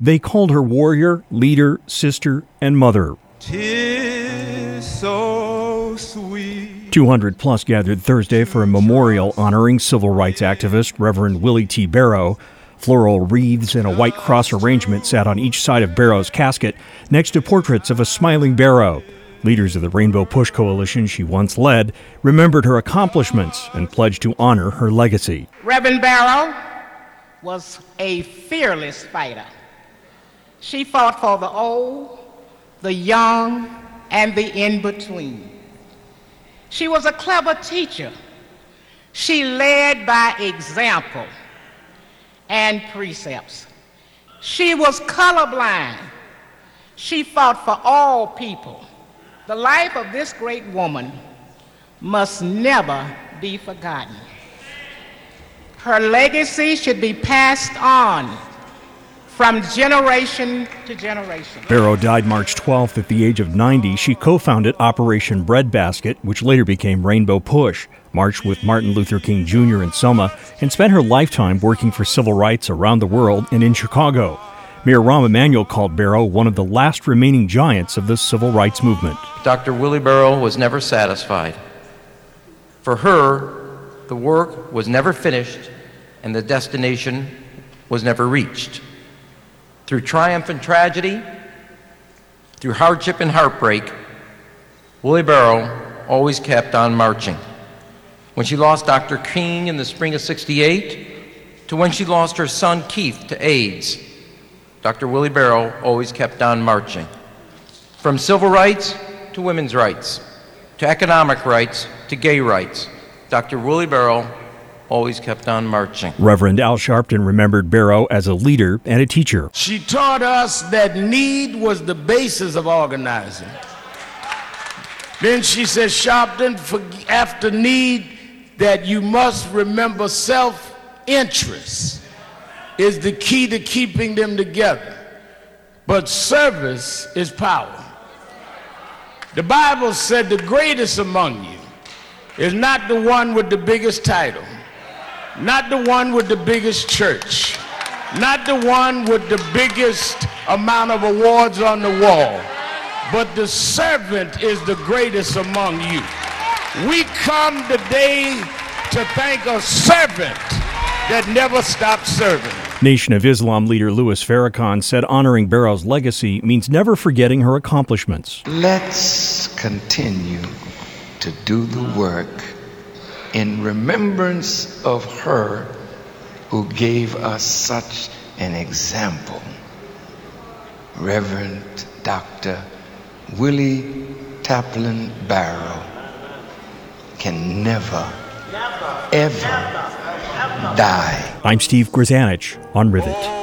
They called her warrior, leader, sister, and mother. Tis so sweet. 200 plus gathered Thursday for a memorial honoring civil rights activist Reverend Willie T. Barrow. Floral wreaths and a white cross arrangement sat on each side of Barrow's casket, next to portraits of a smiling Barrow. Leaders of the Rainbow Push Coalition she once led remembered her accomplishments and pledged to honor her legacy. Reverend Barrow was a fearless fighter. She fought for the old, the young, and the in between. She was a clever teacher. She led by example and precepts. She was colorblind. She fought for all people. The life of this great woman must never be forgotten. Her legacy should be passed on from generation to generation. Barrow died March 12th at the age of 90. She co founded Operation Breadbasket, which later became Rainbow Push, marched with Martin Luther King Jr. in Selma, and spent her lifetime working for civil rights around the world and in Chicago. Mayor Rahm Emanuel called Barrow one of the last remaining giants of the civil rights movement. Dr. Willie Barrow was never satisfied. For her, the work was never finished and the destination was never reached. Through triumph and tragedy, through hardship and heartbreak, Willie Barrow always kept on marching. When she lost Dr. King in the spring of 68, to when she lost her son Keith to AIDS, Dr. Willie Barrow always kept on marching. From civil rights to women's rights, to economic rights to gay rights, Dr. Willie Barrow always kept on marching. Reverend Al Sharpton remembered Barrow as a leader and a teacher. She taught us that need was the basis of organizing. Then she said, Sharpton, after need, that you must remember self interest is the key to keeping them together. But service is power. The Bible said the greatest among you is not the one with the biggest title not the one with the biggest church, not the one with the biggest amount of awards on the wall, but the servant is the greatest among you. We come today to thank a servant that never stopped serving. Nation of Islam leader Louis Farrakhan said honoring Barrow's legacy means never forgetting her accomplishments. Let's continue to do the work in remembrance of her who gave us such an example. Reverend Dr. Willie Taplin Barrow can never, ever die. I'm Steve Grzanich on Rivet.